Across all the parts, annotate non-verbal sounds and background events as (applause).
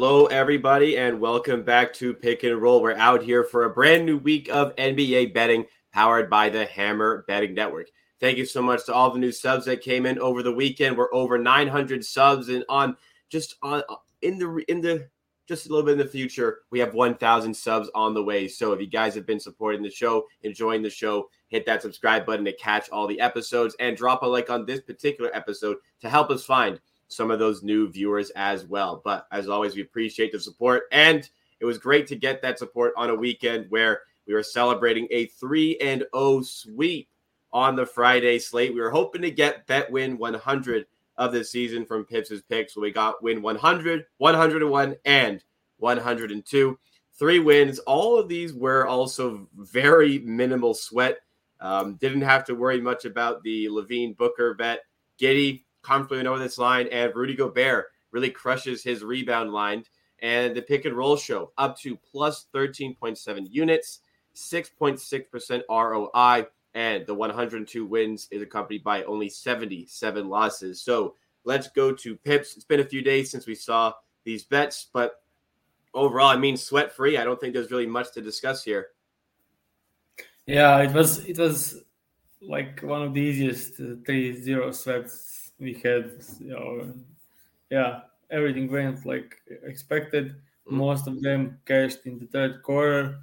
Hello, everybody, and welcome back to Pick and Roll. We're out here for a brand new week of NBA betting powered by the Hammer Betting Network. Thank you so much to all the new subs that came in over the weekend. We're over 900 subs, and on just on in the in the just a little bit in the future, we have 1,000 subs on the way. So if you guys have been supporting the show, enjoying the show, hit that subscribe button to catch all the episodes and drop a like on this particular episode to help us find some of those new viewers as well. But as always, we appreciate the support. And it was great to get that support on a weekend where we were celebrating a 3 and 0 sweep on the Friday slate. We were hoping to get bet win 100 of the season from Pips' picks. So we got win 100, 101, and 102. Three wins. All of these were also very minimal sweat. Um, didn't have to worry much about the LaVine Booker bet. Giddey comfortably over this line, and Rudy Gobert really crushes his rebound line. And the pick and roll show up to plus 13.7 units, 6.6% ROI, and the 102 wins is accompanied by only 77 losses. So let's go to Pips. It's been a few days since we saw these bets, but overall, I mean, sweat free. I don't think there's really much to discuss here. Yeah, it was it was like one of the easiest three zero sweats we had. You know, yeah, everything went like expected. Mm-hmm. Most of them cashed in the third quarter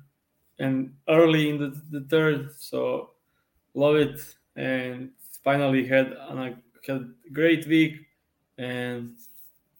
and early in the, the third. So love it. And finally had a, had a great week. And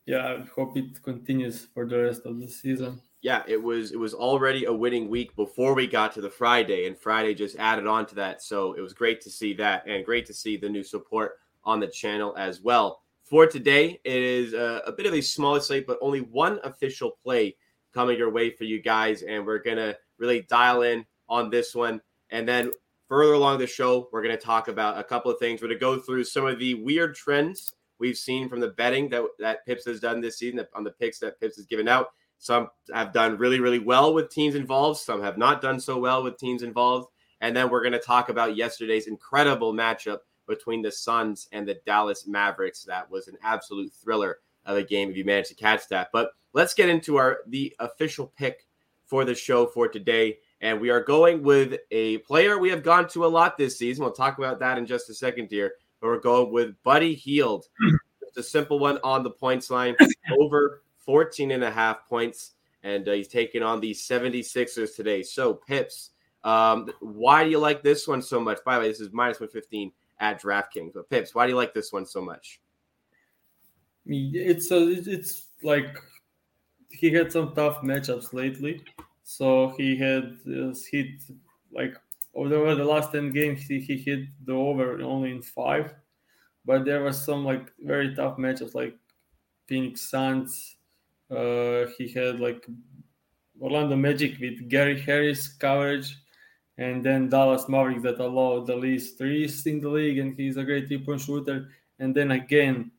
yeah, I hope it continues for the rest of the season. Yeah, it was it was already a winning week before we got to the Friday, and Friday just added on to that. So it was great to see that, and great to see the new support on the channel as well. For today, it is a, a bit of a smaller slate, but only one official play coming your way for you guys, and we're gonna really dial in on this one. And then further along the show, we're going to talk about a couple of things. We're going to go through some of the weird trends we've seen from the betting that, that Pips has done this season on the picks that Pips has given out. Some have done really, really well with teams involved. Some have not done so well with teams involved. And then we're going to talk about yesterday's incredible matchup between the Suns and the Dallas Mavericks. That was an absolute thriller of a game if you managed to catch that. But let's get into our the official pick for the show for today. And we are going with a player we have gone to a lot this season. We'll talk about that in just a second here. But we're going with Buddy Hield. (clears throat) Just a simple one on the points line, (laughs) over 14 and a half points. And uh, he's taking on the 76ers today. So, Pips, um, why do you like this one so much? By the way, this is minus 115 at DraftKings. But, Pips, why do you like this one so much? It's a, it's like he had some tough matchups lately. So he had uh, hit like over the last 10 games, he, he hit the over only in five. But there was some like very tough matchups like Phoenix Suns. Uh, he had like Orlando Magic with Gary Harris coverage, and then Dallas Mavericks that allowed the least threes in the league, and he's a great three-point shooter. And then again,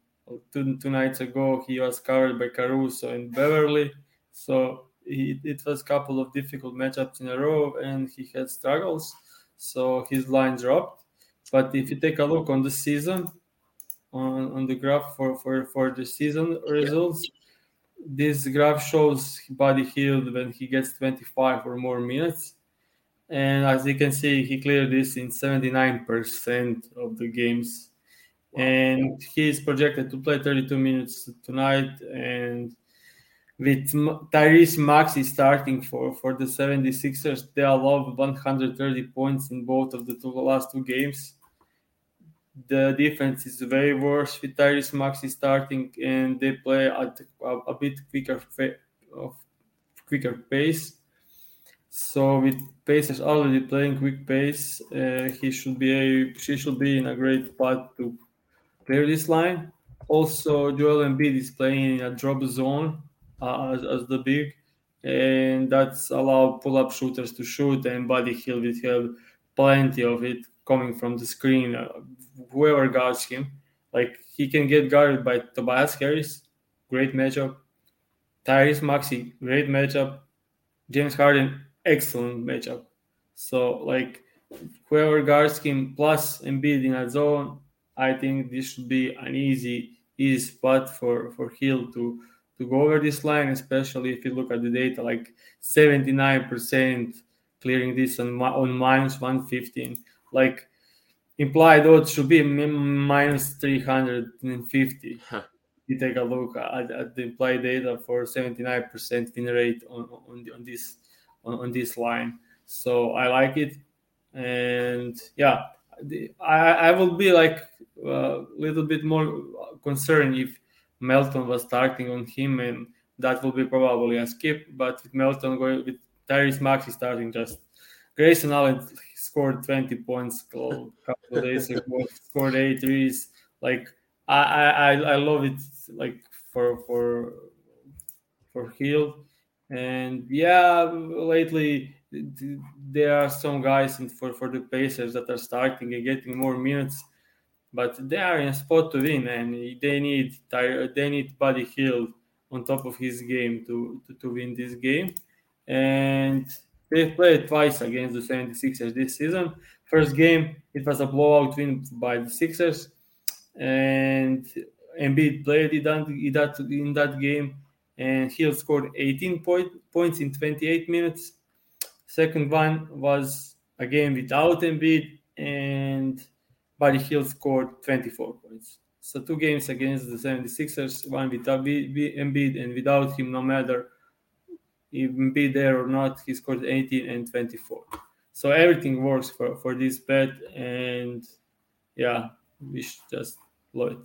two, two nights ago, he was covered by Caruso and Beverley, So it was a couple of difficult matchups in a row and he had struggles. So his line dropped. But if you take a look on the season on, on the graph for, for, for the season results this graph shows Buddy Hield when he gets 25 or more minutes and as you can see he cleared this in 79% of the games and he is projected to play 32 minutes tonight and with Tyrese Maxey starting for, for the 76ers, they allow 130 points in both of the two, last two games. The defense is way worse with Tyrese Maxey starting, and they play at a, a bit quicker of quicker pace. So with Pacers already playing quick pace, uh, he should be a, she should be in a great spot to clear this line. Also, Joel Embiid is playing in a drop zone, uh, as, as the big, and that's allow pull-up shooters to shoot, and Buddy Hield will have plenty of it coming from the screen. Uh, whoever guards him, like he can get guarded by Tobias Harris, great matchup. Tyrese Maxey, great matchup. James Harden, excellent matchup. So like whoever guards him plus Embiid in a zone, I think this should be an easy easy spot for for Hield to to go over this line, especially if you look at the data, like 79% clearing this on, on minus 115. Like implied odds should be minus 350. Huh. You take a look at, at, the implied data for 79% win rate on, on, on this on, on, this line. So I like it, and yeah, the, I I will be like a uh, little bit more concerned if Melton was starting on him, and that will be probably a skip. But with Melton going with Tyrese Maxey starting, just Grayson Allen scored 20 points a couple of days ago, scored eight threes. Like I, I, I love it. Like for for for Hield, and yeah, lately there are some guys for for the Pacers that are starting and getting more minutes but they are in a spot to win, and they need they need Buddy Hield on top of his game to, to, to win this game. And they played twice against the 76ers this season. First game, it was a blowout win by the Sixers, and Embiid played in that, in that game, and Hield scored 18 point, points in 28 minutes. Second one was a game without Embiid, and Buddy Hield scored 24 points. So two games against the 76ers, one without Embiid and without him, no matter if Embiid there or not, he scored 18 and 24. So everything works for, for this bet, and yeah, we should just love it.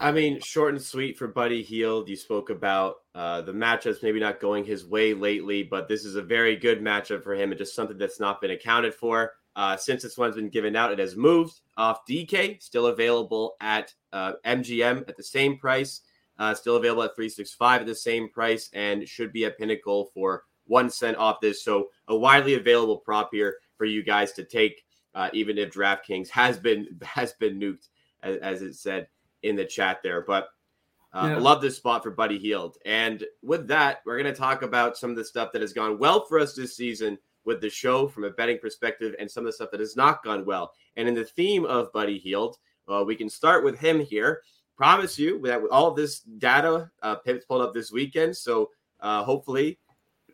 I mean, short and sweet for Buddy Hield. You spoke about uh, the matchups maybe not going his way lately, but this is a very good matchup for him and just something that's not been accounted for. Uh, since this one's been given out, it has moved off DK, still available at uh, MGM at the same price, uh, still available at 365 at the same price, and should be at Pinnacle for one cent off this. So a widely available prop here for you guys to take, uh, even if DraftKings (laughs) has been has been nuked, as, as it said in the chat there. But uh, yeah. I love this spot for Buddy Hield. And with that, we're going to talk about some of the stuff that has gone well for us this season with the show from a betting perspective and some of the stuff that has not gone well. And in the theme of Buddy Hield, uh, we can start with him here. Promise you that with all this data, uh, Pips pulled up this weekend. So uh, hopefully,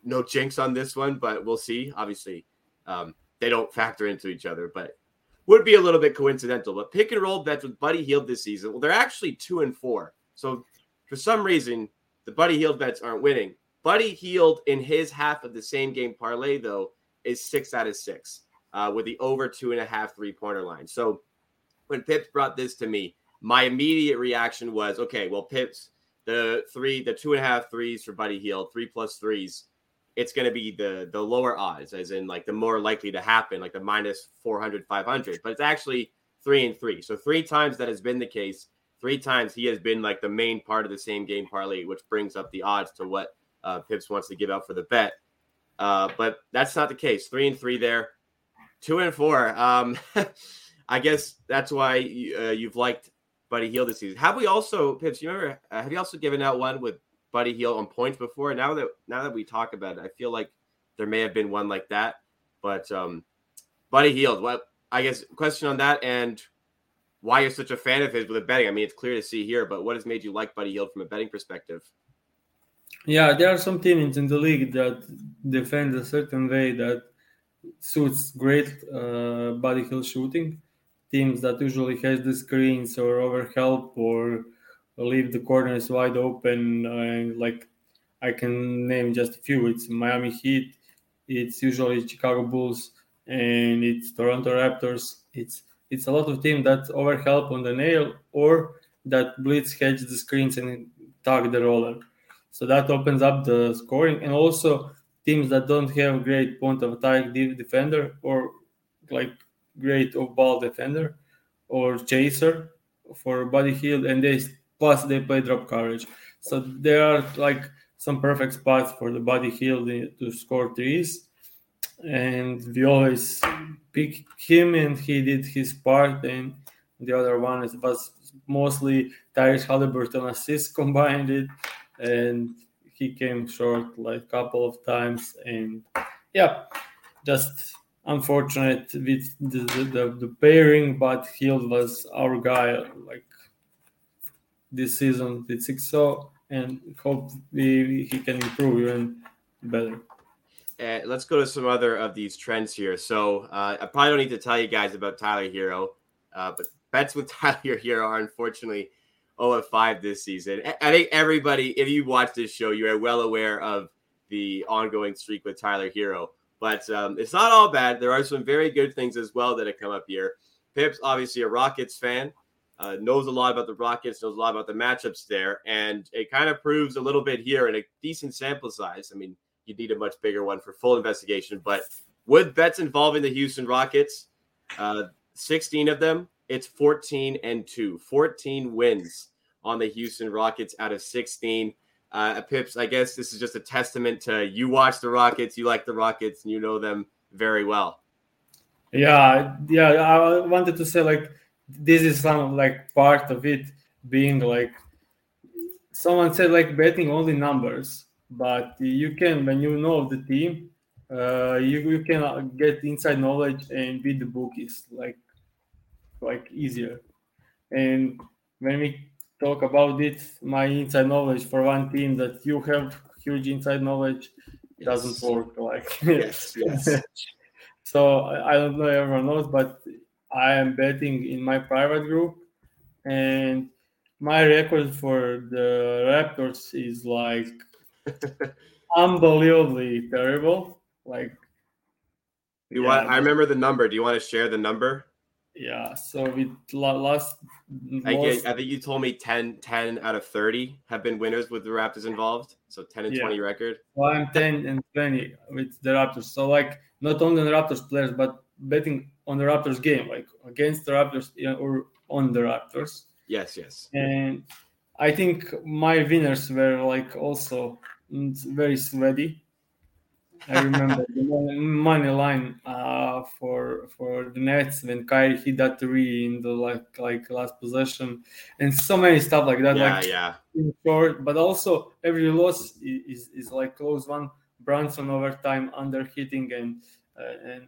no jinx on this one, but we'll see. Obviously, um, they don't factor into each other, but would be a little bit coincidental. But pick and roll bets with Buddy Hield this season, well, they're actually two and four. So for some reason, the Buddy Hield bets aren't winning. Buddy Hield in his half of the same game parlay, though, is six out of six uh, with the over two and a half three pointer line. So when Pips brought this to me, my immediate reaction was, okay, well, Pips, the three, the two and a half threes for Buddy Hield, three plus threes, it's going to be the the lower odds, as in like the more likely to happen, like the minus 400, 500. But it's actually three and three. So three times that has been the case. Three times he has been like the main part of the same game parlay, which brings up the odds to what uh, Pips wants to give out for the bet. Uh, but that's not the case. Three and three there, two and four. Um, (laughs) I guess that's why you, uh, you've liked Buddy Hield this season. Have we also, Pips? You remember? Uh, have you also given out one with Buddy Hield on points before? Now that now that we talk about it, I feel like there may have been one like that. But um, Buddy Hield, what I guess question on that and why you're such a fan of his with the betting. I mean, it's clear to see here, but what has made you like Buddy Hield from a betting perspective? Yeah, there are some teams in the league that defend a certain way that suits great uh, Buddy Hield shooting. Teams that usually has the screens or overhelp or leave the corners wide open. And like I can name just a few. It's Miami Heat. It's usually Chicago Bulls and it's Toronto Raptors. It's it's a lot of teams that overhelp on the nail or that blitz hedge the screens and tag the roller. So that opens up the scoring and also teams that don't have great point of attack defender or like great off ball defender or chaser for Buddy Hield and they plus they play drop coverage. So there are like some perfect spots for the Buddy Hield to score threes. And we always pick him and he did his part and the other one was mostly Tyrese Halliburton assists (laughs) combined it and he came short like couple of times and yeah just unfortunate with the, the, the pairing but Hield was our guy like this season with six so, and hope he, he can improve even better. Uh, let's go to some other of these trends here. So uh, I probably don't need to tell you guys about Tyler Herro, uh, but bets with (laughs) Tyler Herro are unfortunately 0 of 5 this season. I think everybody, if you watch this show, you are well aware of the ongoing streak with Tyler Herro. But um, it's not all bad. There are some very good things as well that have come up here. Pip's obviously a Rockets fan, uh, knows a lot about the Rockets, knows a lot about the matchups there, and it kind of proves a little bit here in a decent sample size. I mean, you need a much bigger one for full investigation. But with bets involving the Houston Rockets, uh, 16 of them, it's 14 and 2. 14 wins on the Houston Rockets out of 16. Uh, Pips, I guess this is just a testament to you watch the Rockets, you like the Rockets, and you know them very well. Yeah, yeah. I wanted to say like this is some like part of it being like someone said like betting only numbers but you can when you know the team uh, you, you can get inside knowledge and beat the bookies like like easier and when we talk about it my inside knowledge for one team that you have huge inside knowledge yes. doesn't work like (laughs) (laughs) yes, yes. so i don't know everyone knows but i am betting in my private group and my record for the raptors is like unbelievably terrible. Like, you yeah, want? I remember the number. Do you want to share the number? Yeah. So we lost. I, get, I think you told me 10, 10 out of thirty have been winners with the Raptors involved. So ten and yeah. twenty record. Well, I'm ten and twenty with the Raptors. So like not only the Raptors players, but betting on the Raptors game, like against the Raptors or on the Raptors. Yes, yes. And I think my winners were like also very sweaty. I remember the money line uh, for for the Nets when Kyrie hit that three in the like like last possession, and so many stuff like that. Yeah, like yeah. In short, but also every loss is, is, is like close one. Brunson overtime under hitting and uh, and,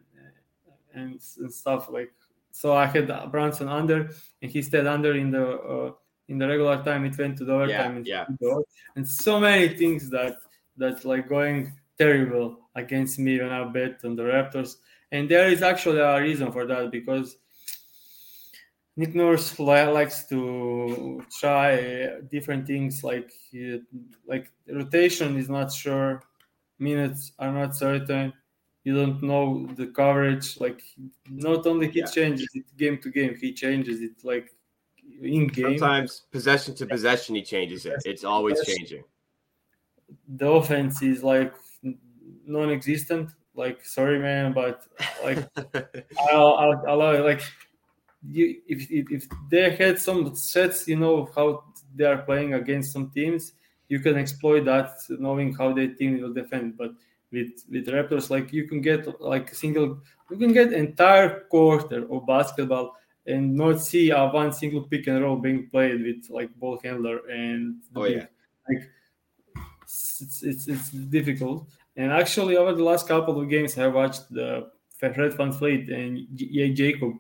and and stuff like. So I had Brunson under, and he stayed under in the uh, in the regular time. It went to the overtime. Yeah, yeah. And so many things that that's like going terrible against me when I bet on the Raptors. And there is actually a reason for that because Nick Nurse likes to try different things like uh, like rotation is not sure, minutes are not certain. You don't know the coverage. Like not only he yeah. changes it game to game, he changes it like in game. Sometimes possession to possession, he changes it. It's always changing the offense is like non-existent. Like, sorry, man, but like, (laughs) I'll, I'll, I'll, like, you if, if they had some sets, you know how they are playing against some teams, you can exploit that, knowing how their team will defend. But with with Raptors, like you can get like a single, you can get entire quarter of basketball and not see a one single pick and roll being played with like ball handler and oh yeah, like it's, it's, it's difficult. And actually, over the last couple of games, I watched the Fred van VanVleet and J- Jakob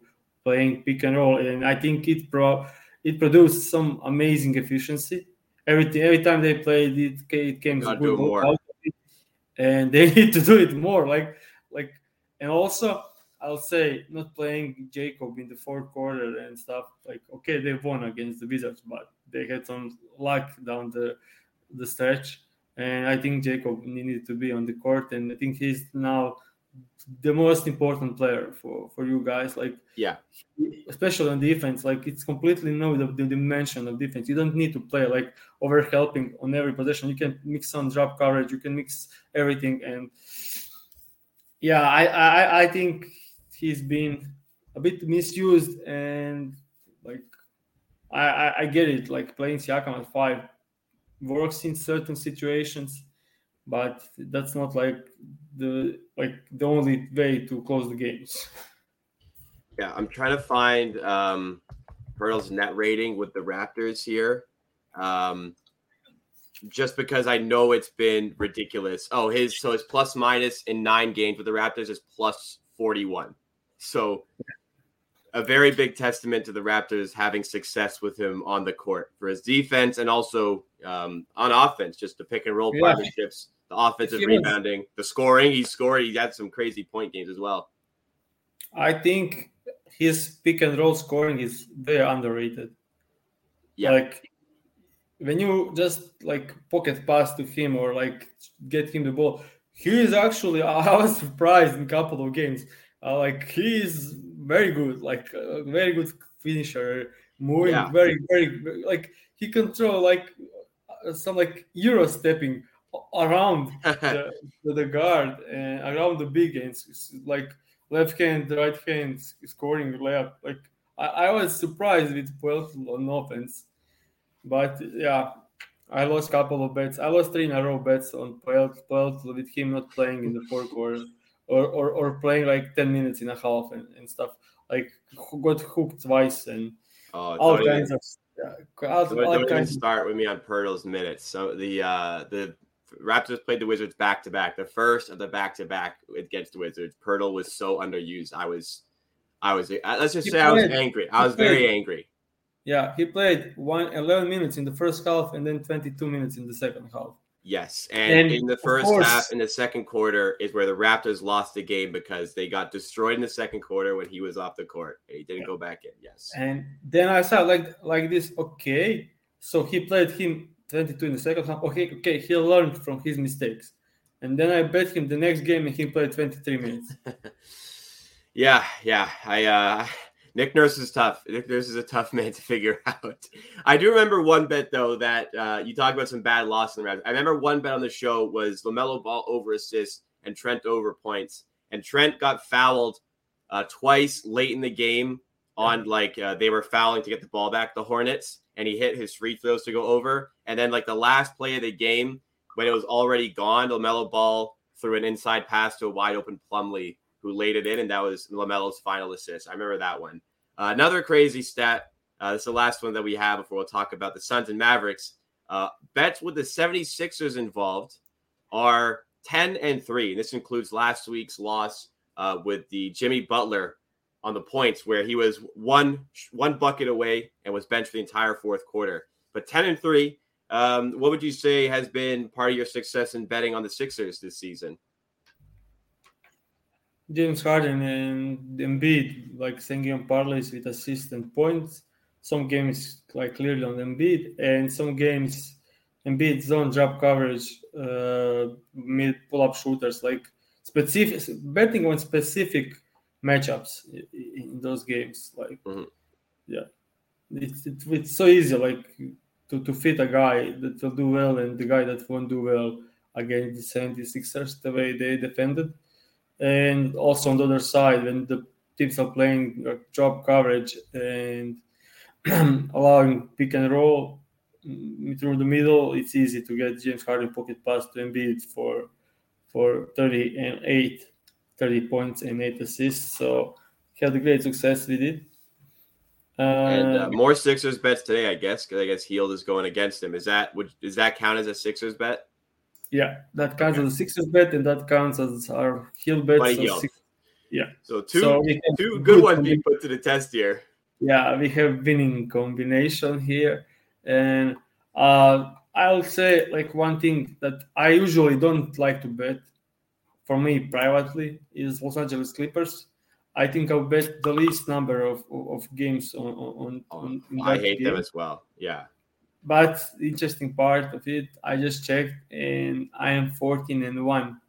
playing pick and roll, and I think it pro it produced some amazing efficiency. Everything every time they played it, it came good more. and (laughs) they need to do it more. Like like, and also I'll say not playing Jakob in the fourth quarter and stuff. Like okay, they won against the Wizards, but they had some luck down the the stretch and I think Jakob needed to be on the court, and I think he's now the most important player for for you guys. Like, yeah, especially on defense, like it's completely new the, the dimension of defense. You don't need to play like over helping on every position. You can mix some drop coverage. You can mix everything, and yeah, I I, I think he's been a bit misused and like I, I, I get it. Like playing Siakam at five works in certain situations, but that's not like the like the only way to close the games. (laughs) Yeah, I'm trying to find um Poeltl's net rating with the Raptors here. Um just because I know it's been ridiculous. Oh, his so his plus minus in nine games with the Raptors is plus 41. So a very big testament to the Raptors having success with him on the court for his defense and also um, on offense, just the pick and roll yeah. partnerships, the offensive rebounding, the scoring. He scored. He had some crazy point games as well. I think his pick and roll scoring is very underrated. Yeah. Like when you just like pocket pass to him or like get him the ball, he is actually. (laughs) I was surprised in a couple of games. Uh, like he is very good, like a very good finisher, moving yeah. very, very like he control like uh, some like euro stepping around (laughs) the, the, guard and around the big ends, like left hand, right hand scoring layup. Like I, I was surprised with Poeltl on offense, but yeah, I lost a couple of bets. I lost three in a row bets on Poeltl with him not playing in the fourth quarter or, or, or playing like 10 minutes in a half and, and stuff. Like got hooked twice and oh, all kinds even, of yeah, all, don't, all don't even start with me on Poeltl's minutes. So the uh the Raptors played the Wizards back to back. The first of the back to back against the Wizards. Poeltl was so underused. I was, I was. Uh, let's just he say played, I was angry. I was very angry. Yeah, he played one 11 minutes in the first half and then 22 minutes in the second half. Yes, and, and in the first half, in the second quarter, is where the Raptors lost the game because they got destroyed in the second quarter when he was off the court. He didn't yeah. go back in. Yes, and then I saw like like this. Okay, so he played him 22 in the second half. Okay, okay, he learned from his mistakes, and then I bet him the next game and he played 23 minutes. (laughs) yeah, yeah, I uh Nick Nurse is tough. Nick Nurse is a tough (laughs) man to figure out. I do remember one bet though that uh, you talked about some bad loss in the round. I remember one bet on the show was LaMelo Ball over assist and Trent over points, and Trent got fouled uh, twice late in the game on like uh, they were fouling to get the ball back, the Hornets, and he hit his free throws to go over, and then like the last play of the game when it was already gone, LaMelo Ball threw an inside pass to a wide open Plumlee who laid it in, and that was LaMelo's final assist. I remember that one. Uh, another crazy stat. Uh, this is the last one that we have before we'll talk about the Suns and Mavericks. Uh, bets with the 76ers involved are 10 and 3. And This includes last week's loss uh, with the Jimmy Butler on the points, where he was one one bucket away and was benched for the entire fourth quarter. But 10 and 3, um, what would you say has been part of your success in betting on the Sixers this season? James Harden and Embiid like singing parlays with assistant points. Some games like clearly on Embiid, and some games Embiid zone drop coverage, uh, mid pull up shooters, like specific betting on specific matchups in those games. Like, mm-hmm. yeah, it's, it, it's so easy like to, to fit a guy that will do well and the guy that won't do well against the 76ers the way they defended and also on the other side when the teams are playing drop coverage and (clears throat) allowing pick and roll through the middle, it's easy to get James Harden pocket pass to Embiid for for 30 and 8, 30 points and 8 assists. So he had a great success with it. and uh, more Sixers bets today, I guess, because I guess Hield is going against him. Is that would does that count as a Sixers bet? Yeah, that counts okay. as a Sixers bet, and that counts as our Hield bet. So six, yeah. So two so two good ones being put to the test here. Yeah, we have winning combination here, and uh, I'll say like one thing that I usually don't like to bet. For me, privately, is Los Angeles Clippers. I think I'll bet the least number of, of, games on on. on, on I hate game. them as well. Yeah. But the interesting part of it, I just checked and I am 14 and 1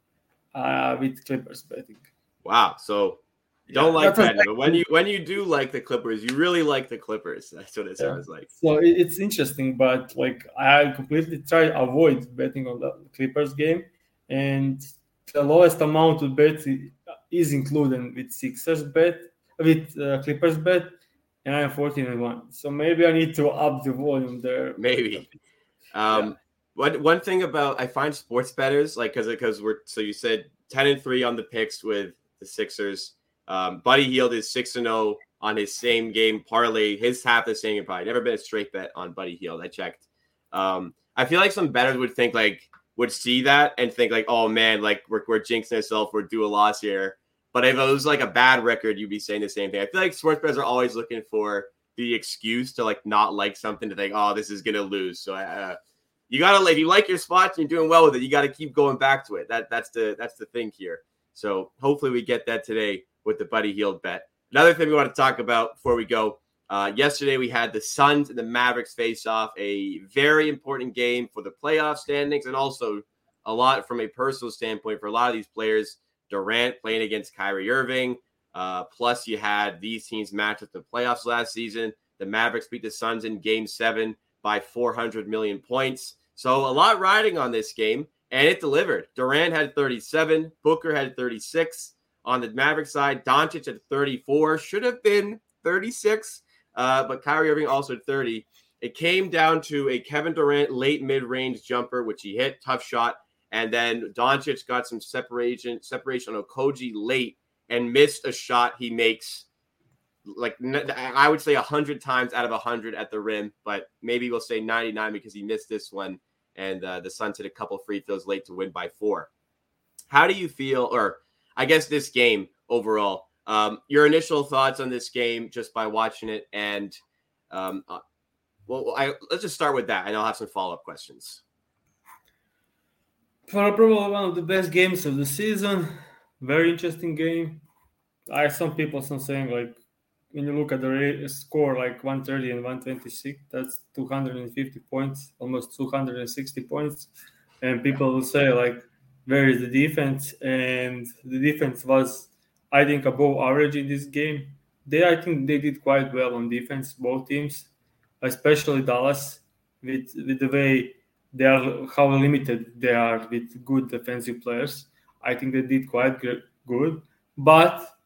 uh, with Clippers betting. Wow. So you don't yeah, like betting, but when you when you do like the Clippers, you really like the Clippers. That's what it yeah. sounds like. So it's interesting, but like I completely try to avoid betting on the Clippers game, and the lowest amount to bet is included with Sixers bet with uh, Clippers bet, and I'm 14 and 1. So maybe I need to up the volume there. Maybe. Um, yeah. one, one thing about I find sports betters like because because we're so you said 10 and 3 on the picks with the Sixers. Um, Buddy Hield is 6 and 0 on his same game parlay. His half the same probably never been a straight bet on Buddy Hield. I checked. Um, I feel like some betters would think like would see that and think like, oh man, like we're, we're jinxing ourselves, we're due a loss here. But if it was like a bad record, you'd be saying the same thing. I feel like sports bettors are always looking for the excuse to like not like something to think, oh, this is gonna lose. So uh, you gotta like you like your spots and you're doing well with it. You got to keep going back to it. That that's the that's the thing here. So hopefully we get that today with the Buddy Hield bet. Another thing we want to talk about before we go. Uh, yesterday we had the Suns and the Mavericks face off, a very important game for the playoff standings and also a lot from a personal standpoint for a lot of these players. Durant playing against Kyrie Irving. Uh, plus, you had these teams match up the playoffs last season. The Mavericks beat the Suns in game seven by 400 million points. So, a lot riding on this game, and it delivered. Durant had 37, Booker had 36. On the Maverick side, Doncic had 34, should have been 36, uh, but Kyrie Irving also had 30. It came down to a Kevin Durant late mid range jumper, which he hit, tough shot. And then Doncic got some separation separation on Okogie late and missed a shot he makes like I would say 100 times out of 100 at the rim, but maybe we'll say 99 because he missed this one and uh, the Suns hit a couple free throws late to win by 4. How do you feel or I guess this game overall? Um, your initial thoughts on this game just by watching it and um, uh, well, I, let's just start with that and I'll have some follow-up questions for probably one of the best games of the season. Very interesting game. I some people some saying like when you look at the score like 130 and 126, that's 250 points, almost 260 points. And people will say like, where is the defense? And the defense was, I think, above average in this game. They, I think, they did quite well on defense, both teams, especially Dallas, with with the way they are how limited they are with good defensive players. I think they did quite good, but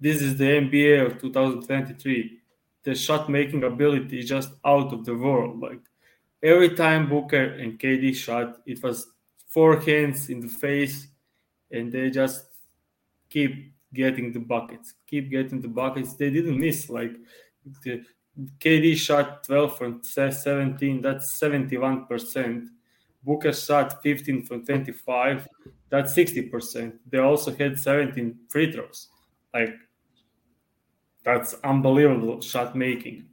this is the NBA of 2023. The shot making ability is just out of the world. Like every time Booker and KD shot, it was four hands in the face, and they just keep getting the buckets, keep getting the buckets. They didn't miss. Like the, KD shot 12 from 17, that's 71%. Booker shot 15 from 25, that's 60%. They also had 17 free throws. Like, that's unbelievable shot making.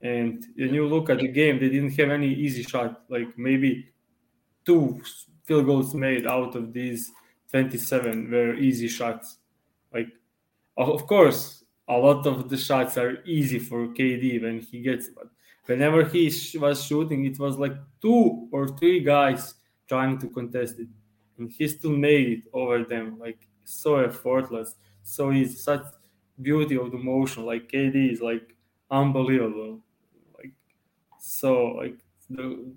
And when you look at the game, they didn't have any easy shot, like maybe two field goals made out of these 27 were easy shots. Like, of course, a lot of the shots are easy for KD when he gets but whenever he sh- was shooting it was like two or three guys trying to contest it and he still made it over them like so effortless so he's such beauty of the motion like KD is like unbelievable like so like the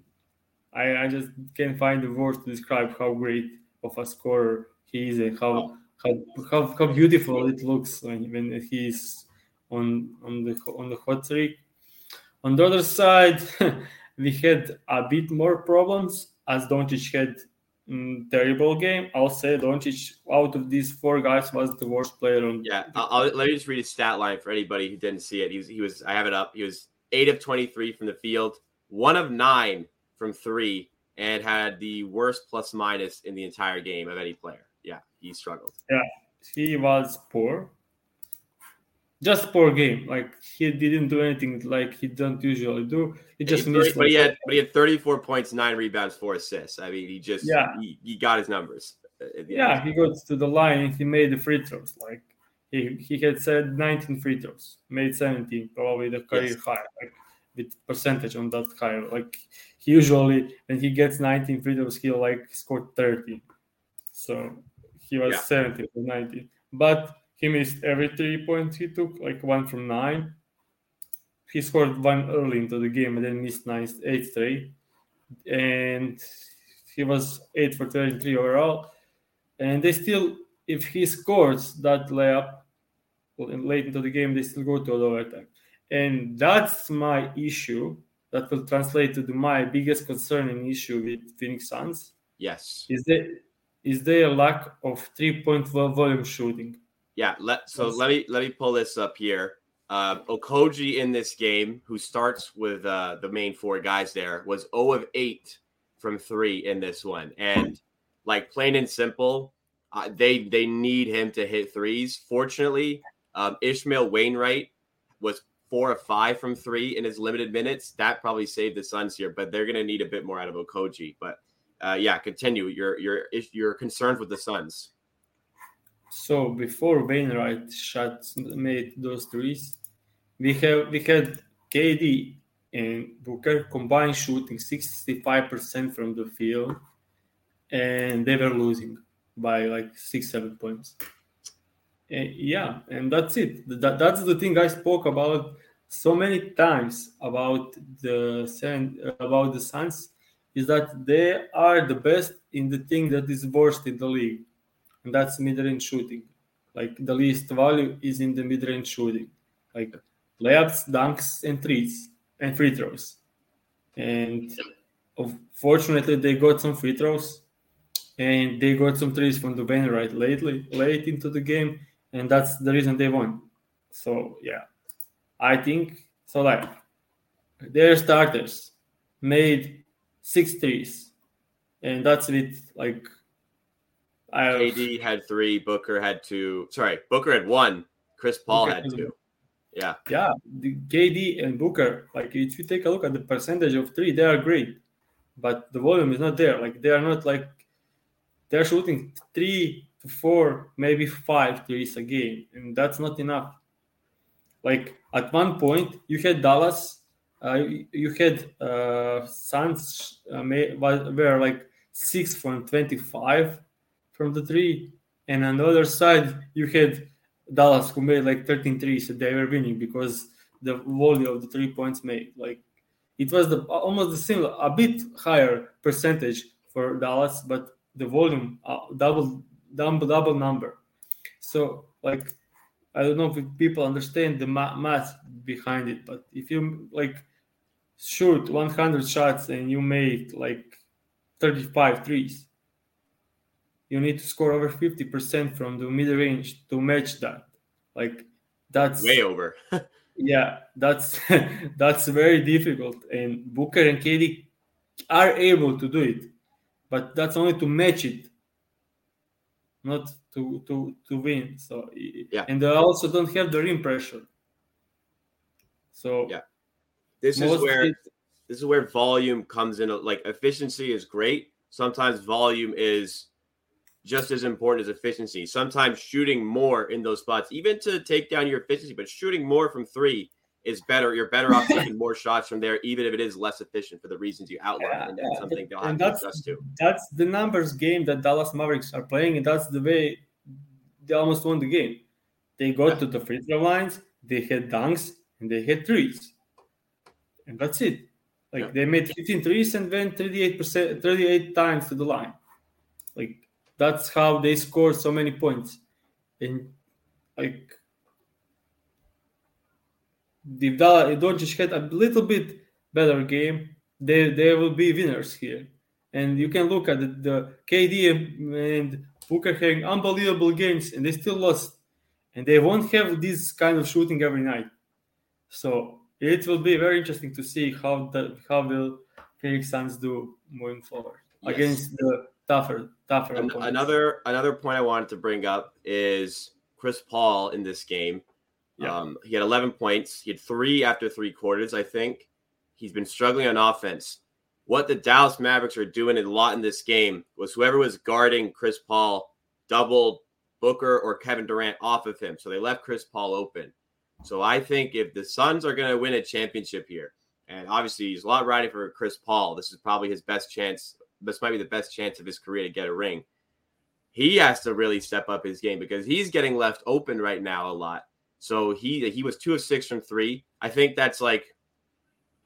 I, I just can't find the words to describe how great of a scorer he is and how how, how, how beautiful it looks when, when he's on on the on the hot streak. On the other side, (laughs) we had a bit more problems as Doncic had mm, terrible game. I'll say Doncic out of these four guys was the worst player on. Yeah, I'll, I'll, let me just read his stat line for anybody who didn't see it. He was he was I have it up. He was eight of twenty three from the field, one of nine from three, and had the worst plus minus in the entire game of any player yeah, he struggled. Yeah, he was poor. Just poor game. Like he didn't do anything like he don't usually do. He just he, missed. But he had but he had 34 points, nine rebounds, four assists. I mean, he just yeah he, he got his numbers. Yeah, he goes to the line he made the free throws. Like he he had said 19 free throws, made 17, probably the career yes. high. Like with percentage on that high. Like he usually when he gets 19 free throws, he'll like score 30. So he was yeah. 70 for 90. But he missed every three points he took, like one from nine. He scored one early into the game and then missed nine, eight straight. And he was eight for 33 overall. And they still, if he scores that layup late into the game, they still go to overtime. And that's my issue. That will translate to the, my biggest concerning issue with Phoenix Suns. Yes. Is that is there a lack of three point volume shooting? Yeah, let so let me let me pull this up here. Uh, Okogie in this game, who starts with uh, the main four guys there, was 0 of 8 from three in this one, and like plain and simple, uh, they they need him to hit threes. Fortunately, um, Ishmail Wainright was four or five from three in his limited minutes, that probably saved the Suns here. But they're going to need a bit more out of Okogie. But uh, yeah, continue. Your your your concerns with the Suns. So before Wainright shot made those threes, we have we had KD and Booker combined shooting 65% from the field, and they were losing by like six seven points. And yeah, and that's it. That, that's the thing I spoke about so many times about the about the Suns is that they are the best in the thing that is worst in the league, and that's mid-range shooting. Like the least value is in the mid-range shooting, like layups, dunks, and threes and free throws. And fortunately, they got some free throws, and they got some threes from the Wainright lately, late into the game, and that's the reason they won. So yeah, I think so. Like their starters made six threes, and that's it. Like I KD had three, Booker had two. Sorry, Booker had one. Chris Paul Booker had two. Yeah, yeah. The KD and Booker, like if you take a look at the percentage of three, they are great, but the volume is not there. Like they are not like they're shooting three to four, maybe five threes a game, and that's not enough. Like at one point, you had Dallas, uh, you had uh, Suns uh, were like six from twenty-five from the three, and on the other side, you had Dallas who made like 13 threes, so they were winning because the volume of the three points made. Like it was the almost the same, a bit higher percentage for Dallas, but the volume uh, double, double, double number. So like I don't know if people understand the math behind it, but if you like shoot 100 shots and you make like 35 threes, you need to score over 50% from the mid range to match that. Like that's way over. (laughs) yeah, that's (laughs) that's very difficult. And Booker and KD are able to do it, but that's only to match it, not to to to win. So yeah, and they also don't have the rim pressure. So yeah, this is where this is where volume comes in. Like efficiency is great. Sometimes volume is just as important as efficiency. Sometimes shooting more in those spots, even to take down your efficiency, but shooting more from three is better. You're better off taking more (laughs) shots from there, even if it is less efficient for the reasons you outlined. Yeah, and that's yeah. something they'll have and to adjust to. That's the numbers game that Dallas Mavericks are playing, and that's the way they almost won the game. They got yeah. to the free throw lines, they hit dunks, and they hit threes. And that's it. Like they made 15 threes and went 38%, 38 times to the line. Like that's how they scored so many points. And like if Doncic had a little bit better game, they they will be winners here. And you can look at the, the KD and Booker having unbelievable games, and they still lost. And they won't have this kind of shooting every night. So it will be very interesting to see how the how will Phoenix Suns do moving forward yes. against the tougher, tougher. An- another another point I wanted to bring up is Chris Paul in this game. Yeah. Um, he had 11 points. He had three after three quarters, I think. He's been struggling on offense. What the Dallas Mavericks are doing a lot in this game was whoever was guarding Chris Paul doubled Booker or Kevin Durant off of him. So they left Chris Paul open. So I think if the Suns are going to win a championship here, and obviously he's a lot riding for Chris Paul, this is probably his best chance this might be the best chance of his career to get a ring. He has to really step up his game because he's getting left open right now a lot. So he he was two of six from three. I think that's like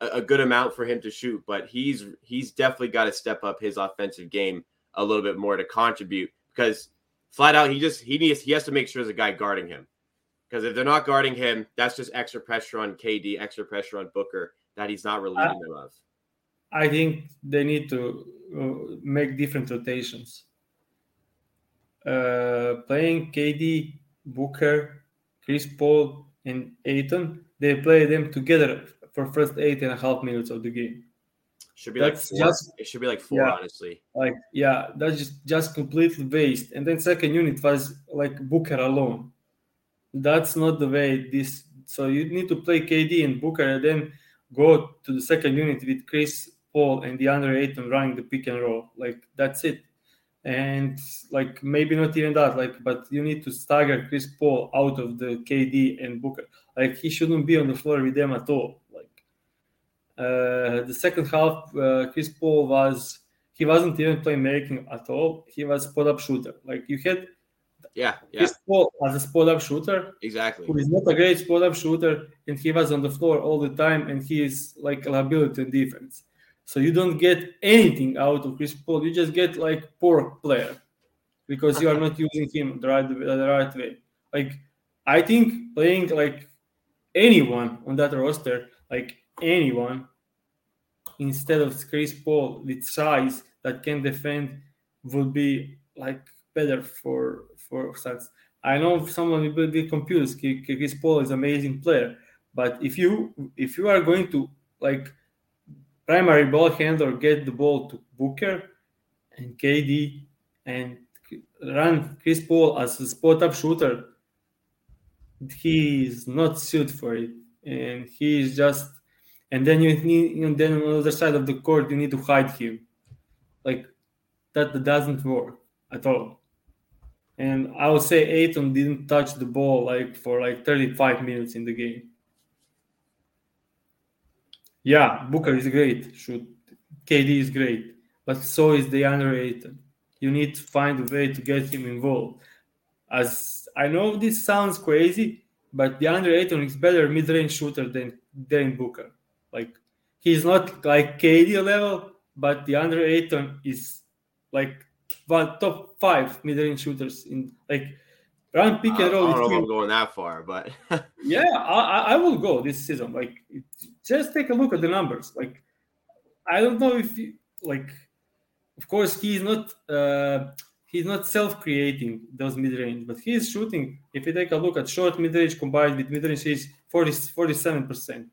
a, a good amount for him to shoot, but he's he's definitely got to step up his offensive game a little bit more to contribute because flat out he just he needs he has to make sure there's a guy guarding him. Because if they're not guarding him, that's just extra pressure on KD, extra pressure on Booker that he's not relieving them of. I think they need to uh, make different rotations. Uh, playing KD, Booker, Chris Paul, and Ayton, they play them together for first eight and a half minutes of the game. Should be that's like four. Just, it should be like four, yeah, honestly. Like yeah, that's just just completely waste. And then second unit was like Booker alone. That's not the way this So you need to play KD and Booker, and then go to the second unit with Chris Paul and DeAndre Ayton running the pick and roll. Like that's it. And like maybe not even that, like, but you need to stagger Chris Paul out of the KD and Booker. Like he shouldn't be on the floor with them at all. Like uh, the second half, uh, Chris Paul was he wasn't even playmaking at all. He was spot up shooter. Like you had yeah, yeah. Chris Paul as a spot up shooter, exactly. Who is not a great spot up shooter, and he was on the floor all the time, and he is like a liability in defense. So you don't get anything out of Chris Paul. You just get like poor player because you are not using him the right the right way. Like I think playing like anyone on that roster, like anyone, instead of Chris Paul with size that can defend, would be like better for for Suns. I know someone will be confused. Chris Paul is amazing player, but if you if you are going to like primary ball handler get the ball to Booker and KD and run Chris Paul as a spot up shooter, he is not suited for it, and he is just. And then you need, and then on the other side of the court, you need to hide him. Like that doesn't work at all. And I would say Ayton didn't touch the ball like for like 35 minutes in the game. Yeah, Booker is great. Shoot, KD is great, but so is DeAndre Ayton. You need to find a way to get him involved. As I know this sounds crazy, but DeAndre Ayton is better mid-range shooter than than Booker. Like he's not like KD level, but DeAndre Ayton is like one top five mid-range shooters in like run pick and roll. I don't know if I'm going that far, but (laughs) yeah, I, I will go this season. Like just take a look at the numbers. Like, I don't know if you, like, of course, he's not uh, he's not self-creating those mid-range, but he's shooting. If you take a look at short mid-range combined with mid-range, he's 47 percent.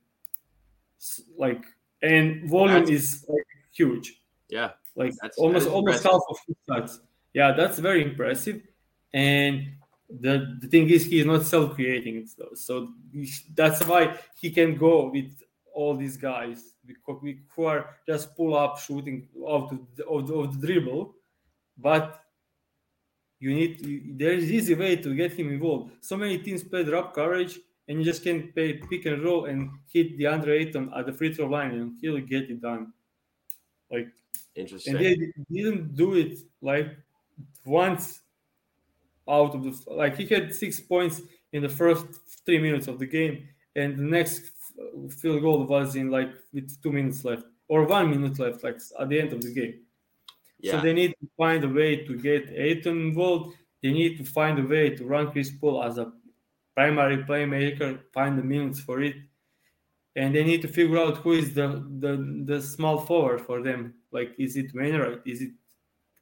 Like, and volume that's, is like huge. Yeah, like that's, almost almost half of his shots. Yeah, that's very impressive. And the, the thing is, he's not self-creating it though, so that's why he can go with all these guys because we who are just pull up shooting of the, of the, of the dribble, but you need there is easy way to get him involved. So many teams play drop coverage, and you just can play pick and roll and hit the DeAndre Ayton at the free throw line, and he'll get it done. Like interesting. And they didn't do it like once out of the like he had six points in the first three minutes of the game, and the next field goal was in like with two minutes left or one minute left, like at the end of the game. Yeah. So they need to find a way to get Ayton involved. They need to find a way to run Chris Paul as a primary playmaker, find the minutes for it, and they need to figure out who is the the, the small forward for them. Like, is it Wainright? Is it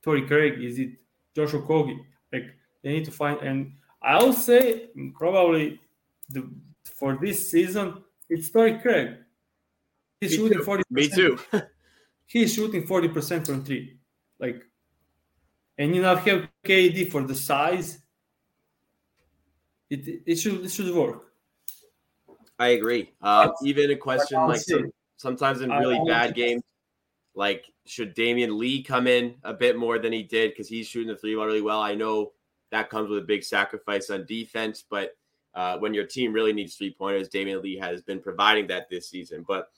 Torrey Craig? Is it Joshua Okogie? Like, they need to find. And I'll say probably the for this season, it's Torrey Craig. He's Me shooting forty. Me too. (laughs) (laughs) he's shooting forty percent from three, like, and you now have KD for the size. It it should it should work. I agree. Uh, even a question like some, sometimes in really bad games, like should Damion Lee come in a bit more than he did because he's shooting the three ball really well. I know that comes with a big sacrifice on defense, but uh, when your team really needs three pointers. Damion Lee has been providing that this season. But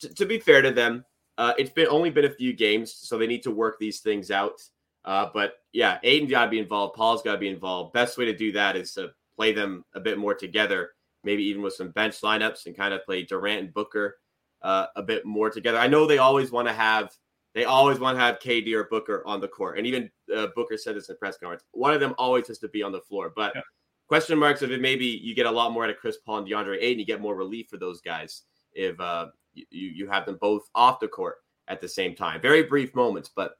t- to be fair to them, uh, it's been only been a few games, so they need to work these things out. Uh, but yeah, Ayton's got to be involved. Paul's got to be involved. Best way to do that is to play them a bit more together, maybe even with some bench lineups and kind of play Durant and Booker uh, a bit more together. I know they always want to have they always want to have KD or Booker on the court, and even uh, Booker said this in press conference. One of them always has to be on the floor, but. Yeah question marks of it maybe you get a lot more out of Chris Paul and DeAndre Ayton, you get more relief for those guys if uh, you you have them both off the court at the same time. Very brief moments, but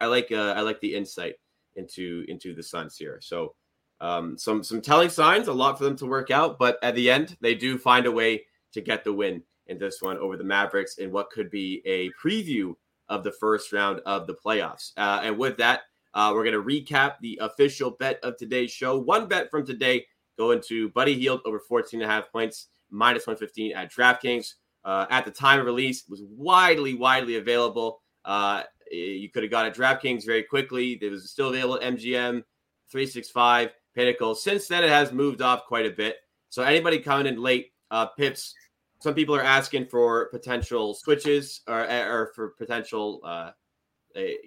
I like uh, I like the insight into into the Suns here. So um, some some telling signs, a lot for them to work out, but at the end they do find a way to get the win in this one over the Mavericks in what could be a preview of the first round of the playoffs. Uh, and with that, uh, we're going to recap the official bet of today's show. One bet from today going to Buddy Hield over 14 and a half points, minus 115 at DraftKings. Uh, at the time of release, was widely, widely available. Uh, you could have got it DraftKings very quickly. It was still available at MGM, 365, Pinnacle. Since then, it has moved off quite a bit. So anybody coming in late, uh, pips. Some people are asking for potential switches or, or for potential. Uh,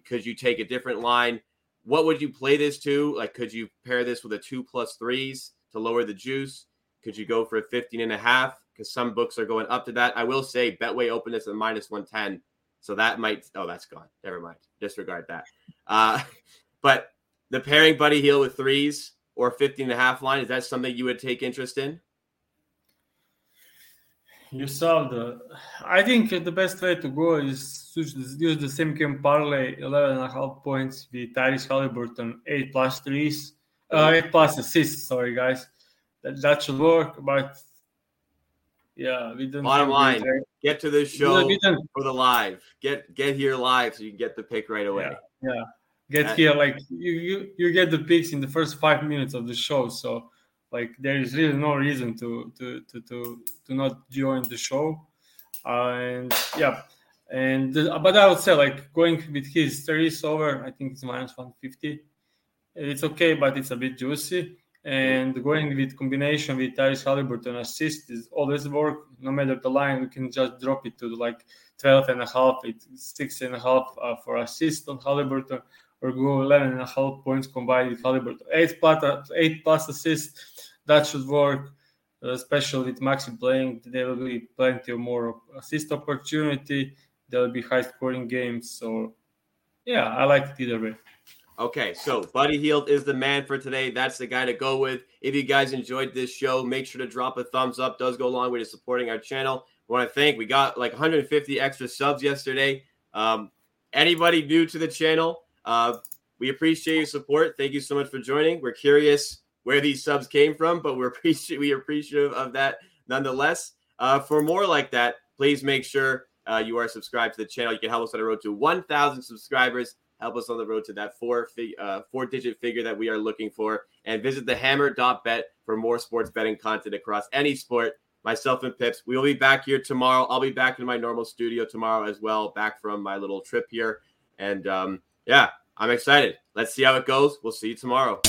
could you take a different line? What would you play this to? Like, could you pair this with a two plus threes to lower the juice? Could you go for a 15 and a half? Because some books are going up to that. I will say Betway opened this at minus 110. So that might, oh, that's gone. Never mind. Disregard that. Uh, (laughs) but the pairing Buddy Hield with threes or 15 and a half line, is that something you would take interest in? You saw the. I think the best way to go is use the same game parlay 11 and a half points with Tyrese Haliburton, 8 plus threes, uh, 8 plus assists. Sorry, guys. That, that should work. But yeah, we don't. Bottom line, get to this show for the live. Get get here live so you can get the pick right away. Yeah, yeah. get here like you, you you get the picks in the first five minutes of the show. So like there is really no reason to to to to, to not join the show. Uh, and yeah, and but I would say like going with his threes over, I think it's minus one fifty. It's okay, but it's a bit juicy and going with combination with Tyrese Haliburton assist is always work. No matter the line, we can just drop it to like 12 and a half, it's six and a half uh, for assist on Haliburton, or go 11 and a half points combined with Haliburton. Eight plus, eight plus assists, that should work. Uh, especially with Maxey playing, there will be plenty of more assist opportunity. There will be high scoring games. So, yeah, I like it either way. Okay, so Buddy Hield is the man for today. That's the guy to go with. If you guys enjoyed this show, make sure to drop a thumbs up. Does go a long way to supporting our channel. I want to thank. We got like 150 extra subs yesterday. Um, anybody new to the channel, uh, we appreciate your support. Thank you so much for joining. We're curious where these subs came from, but we're (laughs) we appreciative of that nonetheless. Uh, for more like that, please make sure uh, you are subscribed to the channel. You can help us on the road to 1,000 subscribers help us on the road to that four fig- uh, four digit figure that we are looking for. And visit the hammer.bet for more sports betting content across any sport. Myself and Pips, we will be back here tomorrow. I'll be back in my normal studio tomorrow as well, back from my little trip here. And um, yeah, I'm excited. Let's see how it goes. We'll see you tomorrow.